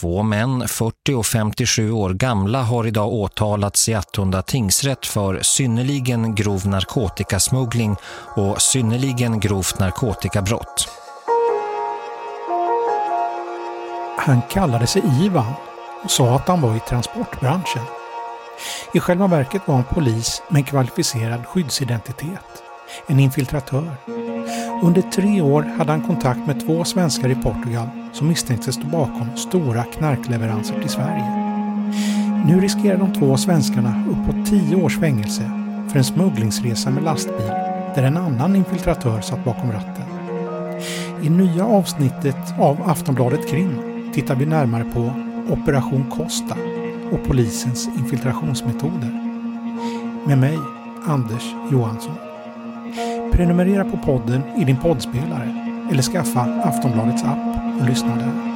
Två män, 40 och 57 år gamla, har idag åtalats i Attunda tingsrätt för synnerligen grov narkotikasmuggling och synnerligen grovt narkotikabrott. Han kallade sig Ivan och sa att han var i transportbranschen. I själva verket var han polis med en kvalificerad skyddsidentitet. En infiltratör. Under tre år hade han kontakt med två svenskar i Portugal som misstänktes stå bakom stora knarkleveranser till Sverige. Nu riskerar de två svenskarna uppåt tio års fängelse för en smugglingsresa med lastbil där en annan infiltratör satt bakom ratten. I nya avsnittet av Aftonbladet Krim tittar vi närmare på Operation Costa och polisens infiltrationsmetoder. Med mig, Anders Johansson. Prenumerera på podden i din poddspelare eller skaffa Aftonbladets app och lyssna där.